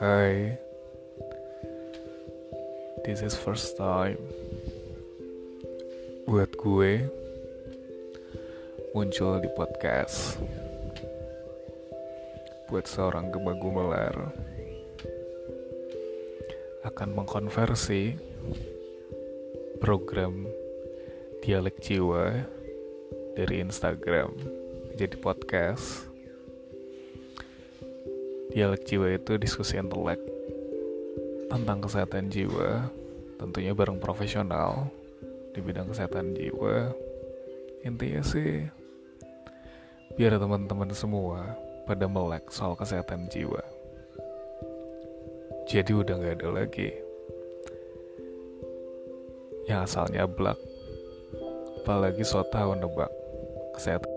Hai This is first time. Buat gue Muncul di podcast. Buat seorang gema gumelar Akan mengkonversi Program Dialek Jiwa Dari Instagram Jadi podcast Dialek jiwa itu diskusi intelek tentang kesehatan jiwa, tentunya bareng profesional di bidang kesehatan jiwa. Intinya sih, biar teman-teman semua pada melek soal kesehatan jiwa. Jadi udah gak ada lagi yang asalnya blak, apalagi so tau nebak kesehatan